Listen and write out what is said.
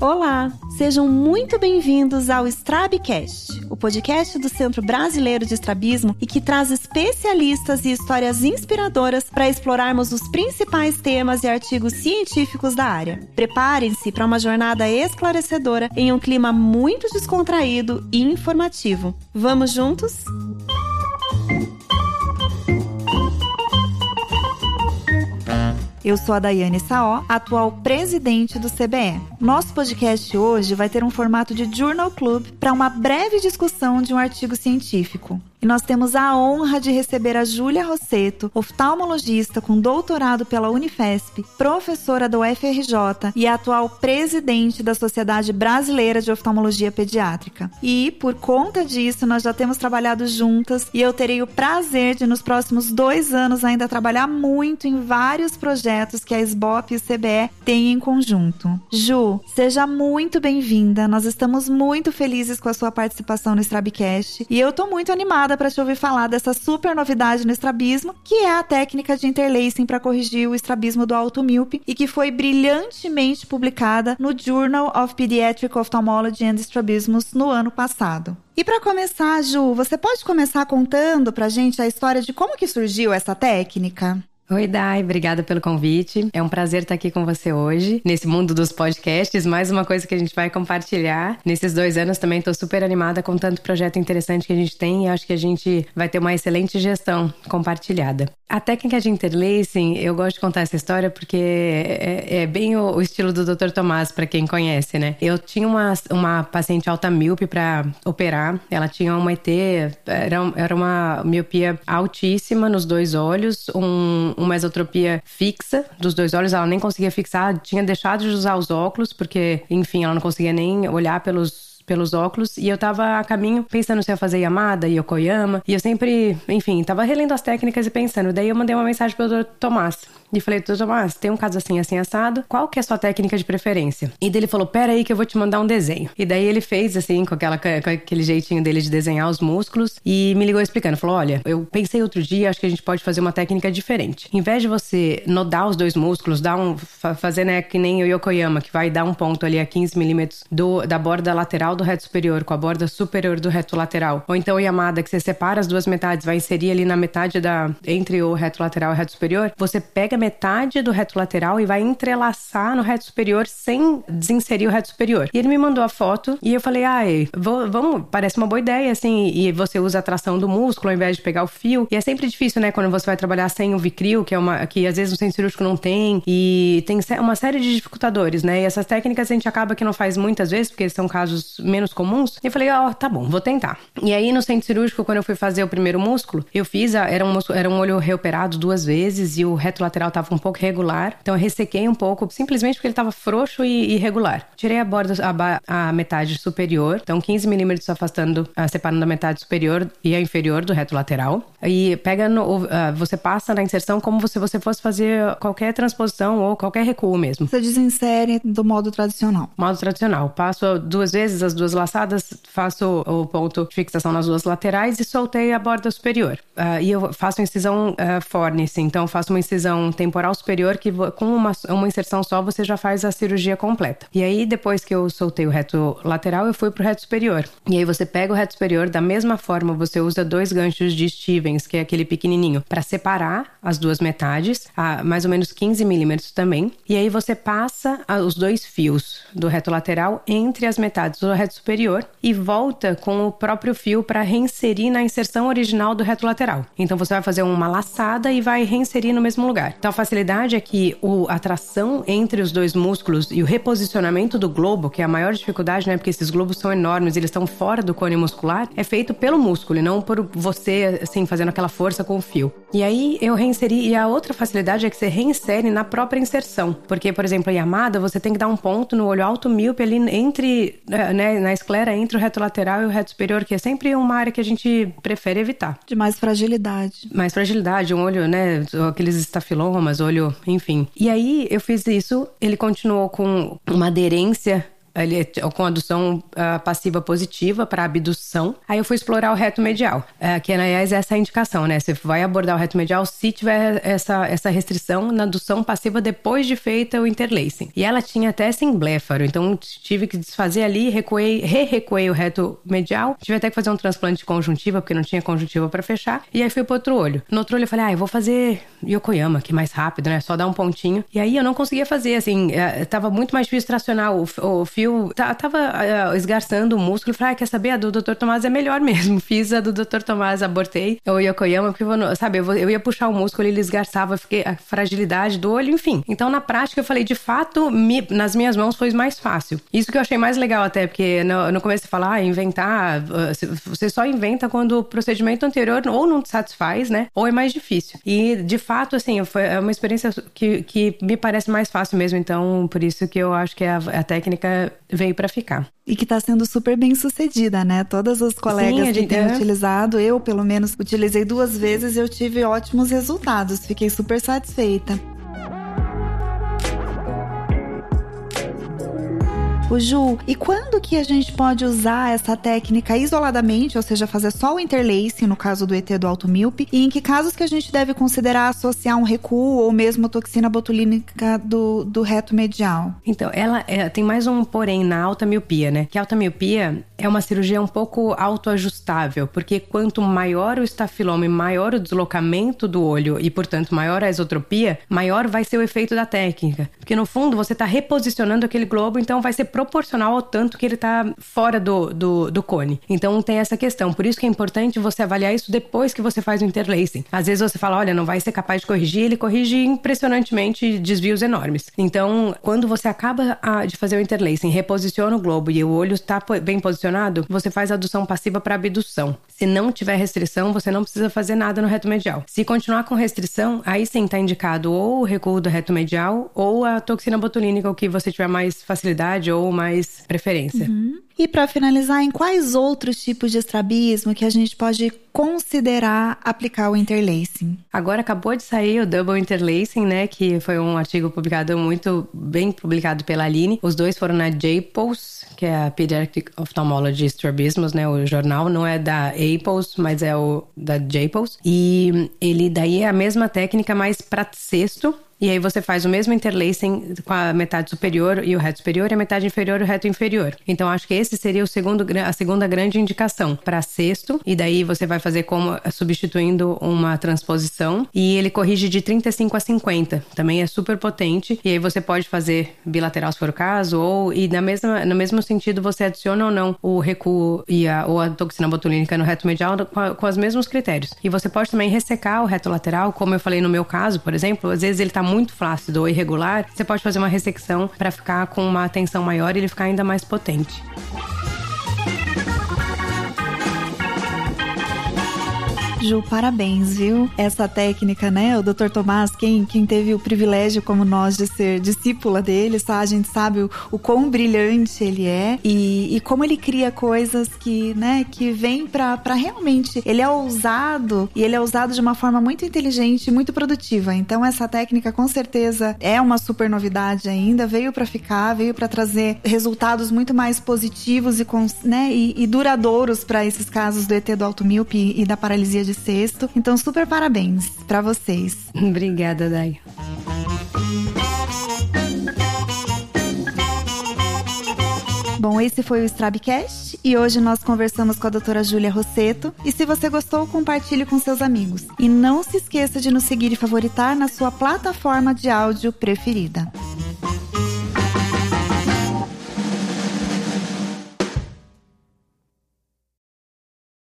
Olá, sejam muito bem-vindos ao Strabcast, o podcast do Centro Brasileiro de Estrabismo e que traz especialistas e histórias inspiradoras para explorarmos os principais temas e artigos científicos da área. Preparem-se para uma jornada esclarecedora em um clima muito descontraído e informativo. Vamos juntos? Eu sou a Daiane Saó, atual presidente do CBE. Nosso podcast hoje vai ter um formato de Journal Club para uma breve discussão de um artigo científico. E nós temos a honra de receber a Júlia Rosseto, oftalmologista com doutorado pela Unifesp, professora da UFRJ e atual presidente da Sociedade Brasileira de Oftalmologia Pediátrica. E, por conta disso, nós já temos trabalhado juntas e eu terei o prazer de, nos próximos dois anos, ainda trabalhar muito em vários projetos que a SBOP e o CBE têm em conjunto. Ju, seja muito bem-vinda. Nós estamos muito felizes com a sua participação no Strabcast e eu tô muito animada para te ouvir falar dessa super novidade no estrabismo, que é a técnica de interlacing para corrigir o estrabismo do alto míope e que foi brilhantemente publicada no Journal of Pediatric Ophthalmology and Strabismus no ano passado. E para começar, Ju, você pode começar contando pra gente a história de como que surgiu essa técnica? Oi, Dai, obrigada pelo convite. É um prazer estar aqui com você hoje, nesse mundo dos podcasts. Mais uma coisa que a gente vai compartilhar. Nesses dois anos também estou super animada com tanto projeto interessante que a gente tem e acho que a gente vai ter uma excelente gestão compartilhada. A técnica de interlacing, eu gosto de contar essa história porque é, é bem o, o, estilo do Dr. Tomás, para quem conhece, né? Eu tinha uma, uma paciente alta míope para operar. Ela tinha uma ET, era, era uma miopia altíssima nos dois olhos, um uma mesotropia fixa dos dois olhos, ela nem conseguia fixar, tinha deixado de usar os óculos, porque, enfim, ela não conseguia nem olhar pelos pelos óculos e eu tava a caminho pensando se ia fazer Yamada e Yokoyama e eu sempre, enfim, tava relendo as técnicas e pensando. Daí eu mandei uma mensagem pro Dr. Tomás e falei, doutor Tomás, tem um caso assim, assim, assado, qual que é a sua técnica de preferência? E daí ele falou, pera aí que eu vou te mandar um desenho. E daí ele fez, assim, com, aquela, com aquele jeitinho dele de desenhar os músculos e me ligou explicando, falou, olha, eu pensei outro dia, acho que a gente pode fazer uma técnica diferente. Em vez de você nodar os dois músculos, dar um, fazer, né, que nem o Yokoyama, que vai dar um ponto ali a 15 milímetros da borda lateral do reto superior com a borda superior do reto lateral, ou então Yamada, que você separa as duas metades, vai inserir ali na metade da, entre o reto lateral e o reto superior, você pega metade do reto lateral e vai entrelaçar no reto superior sem desinserir o reto superior. E ele me mandou a foto e eu falei, ai, vou, vamos, parece uma boa ideia, assim, e você usa a tração do músculo ao invés de pegar o fio. E é sempre difícil, né, quando você vai trabalhar sem o vicril, que é uma, que às vezes o centro cirúrgico não tem, e tem uma série de dificultadores, né, e essas técnicas a gente acaba que não faz muitas vezes, porque são casos menos comuns. E eu falei, ó, oh, tá bom, vou tentar. E aí no centro cirúrgico, quando eu fui fazer o primeiro músculo, eu fiz, a, era, um, era um olho reoperado duas vezes e o reto lateral tava um pouco regular. Então eu ressequei um pouco, simplesmente porque ele estava froxo e irregular. Tirei a borda, a, a metade superior, então 15 milímetros afastando, uh, separando a metade superior e a inferior do reto lateral. E pega no, uh, você passa na inserção como se você fosse fazer qualquer transposição ou qualquer recuo mesmo. Você desinsere do modo tradicional. Modo tradicional. Passo duas vezes as duas laçadas, faço o ponto de fixação nas duas laterais e soltei a borda superior. Uh, e eu faço incisão uh, fornice, então faço uma incisão temporal superior que com uma, uma inserção só você já faz a cirurgia completa. E aí depois que eu soltei o reto lateral, eu fui pro reto superior. E aí você pega o reto superior, da mesma forma você usa dois ganchos de Stevens, que é aquele pequenininho, para separar as duas metades, a mais ou menos 15 milímetros também. E aí você passa os dois fios do reto lateral entre as metades do reto superior e volta com o próprio fio para reinserir na inserção original do reto lateral. Então você vai fazer uma laçada e vai reinserir no mesmo lugar. Então a facilidade é que o, a tração entre os dois músculos e o reposicionamento do globo, que é a maior dificuldade, né? Porque esses globos são enormes, eles estão fora do cone muscular, é feito pelo músculo e não por você, assim, fazendo aquela força com o fio. E aí eu reinseri, e a outra facilidade é que você reinsere na própria inserção. Porque, por exemplo, a Yamada, você tem que dar um ponto no olho alto míope ali entre, né, na esclera entre o reto lateral e o reto superior, que é sempre uma área que a gente prefere evitar. De mais fragilidade. Mais fragilidade, um olho, né, aqueles estafilomas, olho, enfim. E aí eu fiz isso, ele continuou com uma aderência ele, com adução uh, passiva positiva para abdução. Aí eu fui explorar o reto medial, uh, que aliás é essa indicação, né? Você vai abordar o reto medial se tiver essa, essa restrição na adução passiva depois de feita o interlacing. E ela tinha até sem bléfaro, então tive que desfazer ali, recuei, re-recuei o reto medial. Tive até que fazer um transplante de conjuntiva, porque não tinha conjuntiva para fechar. E aí fui pro outro olho. No outro olho eu falei, ah, eu vou fazer Yokoyama, que é mais rápido, né? Só dar um pontinho. E aí eu não conseguia fazer, assim, uh, tava muito mais difícil tracionar. O, o fio tava uh, esgarçando o músculo. Eu falei, ah, quer saber? A do Dr. Tomás é melhor mesmo. Fiz a do Dr. Tomás, abortei o Yokoyama, porque, sabe, eu, ia puxar o músculo, ele esgarçava, fiquei a fragilidade do olho, enfim. Então, na prática, eu falei, de fato, me, nas minhas mãos foi mais fácil. Isso que eu achei mais legal até, porque no, no começo você fala, ah, inventar, você só inventa quando o procedimento anterior ou não te satisfaz, né? Ou é mais difícil. E, de fato, assim, foi é uma experiência que, que me parece mais fácil mesmo. Então, por isso que eu acho que a, a técnica veio para ficar. E que está sendo super bem sucedida, né? Todas os colegas Sim, que têm é. utilizado, eu pelo menos utilizei duas vezes e eu tive ótimos resultados. Fiquei super satisfeita. O Ju, e quando que a gente pode usar essa técnica isoladamente, ou seja, fazer só o interlace, no caso do ET do alto míope, e em que casos que a gente deve considerar associar um recuo ou mesmo toxina botulínica do, do reto medial? Então, ela é, tem mais um porém na alta miopia, né? Que a alta miopia é uma cirurgia um pouco autoajustável, porque quanto maior o estafiloma e maior o deslocamento do olho e, portanto, maior a esotropia, maior vai ser o efeito da técnica. Porque no fundo você está reposicionando aquele globo, então vai ser proporcional ao tanto que ele está fora do, do, do, cone. Então tem essa questão. Por isso que é importante você avaliar isso depois que você faz o interlacing. Às vezes você fala, olha, não vai ser capaz de corrigir, ele corrige impressionantemente desvios enormes. Então, quando você acaba de fazer o interlacing, reposiciona o globo e o olho está bem posicionado, você faz adução passiva para abdução. Se não tiver restrição, você não precisa fazer nada no reto medial. Se continuar com restrição, aí sim está indicado ou o recuo do reto medial ou a toxina botulínica, o que você tiver mais facilidade ou ou mais preferência. Uhum. E para finalizar, em quais outros tipos de estrabismo que a gente pode considerar aplicar o interlacing? Agora acabou de sair o double interlacing, né, que foi um artigo publicado muito bem publicado pela Aline. Os dois foram na JPOS, que é a Pediatric Ophthalmology Strabismus, né, o jornal não é da APOS, mas é o da JPOS. E ele daí é a mesma técnica, mas para cesto, e aí você faz o mesmo interlacing com a metade superior e o reto superior e a metade inferior e o reto inferior. Então acho que esse seria o segundo, a segunda grande indicação para sexto. E daí você vai fazer como substituindo uma transposição. E ele corrige de 35 a 50. Também é super potente. E aí você pode fazer bilateral se for o caso, ou e na mesma, no mesmo sentido você adiciona ou não o recuo e a, ou a toxina botulínica no reto medial com, com os mesmos critérios. E você pode também ressecar o reto lateral, como eu falei no meu caso, por exemplo, às vezes ele está muito flácido ou irregular, você pode fazer uma ressecção para ficar com uma tensão maior e ele ficar ainda mais potente. Ju, parabéns, viu? Essa técnica, né? O Dr. Tomás, quem, quem teve o privilégio, como nós, de ser discípula dele, só a gente sabe o, o quão brilhante ele é e, e como ele cria coisas que, né, que vem para realmente. Ele é ousado e ele é usado de uma forma muito inteligente e muito produtiva. Então, essa técnica, com certeza, é uma super novidade ainda. Veio para ficar, veio para trazer resultados muito mais positivos e, né, e, e duradouros para esses casos do ET do alto míope e da paralisia de sexto. Então, super parabéns para vocês. Obrigada, Dai. Bom, esse foi o Strabcast e hoje nós conversamos com a doutora Júlia Rosseto. E se você gostou, compartilhe com seus amigos. E não se esqueça de nos seguir e favoritar na sua plataforma de áudio preferida.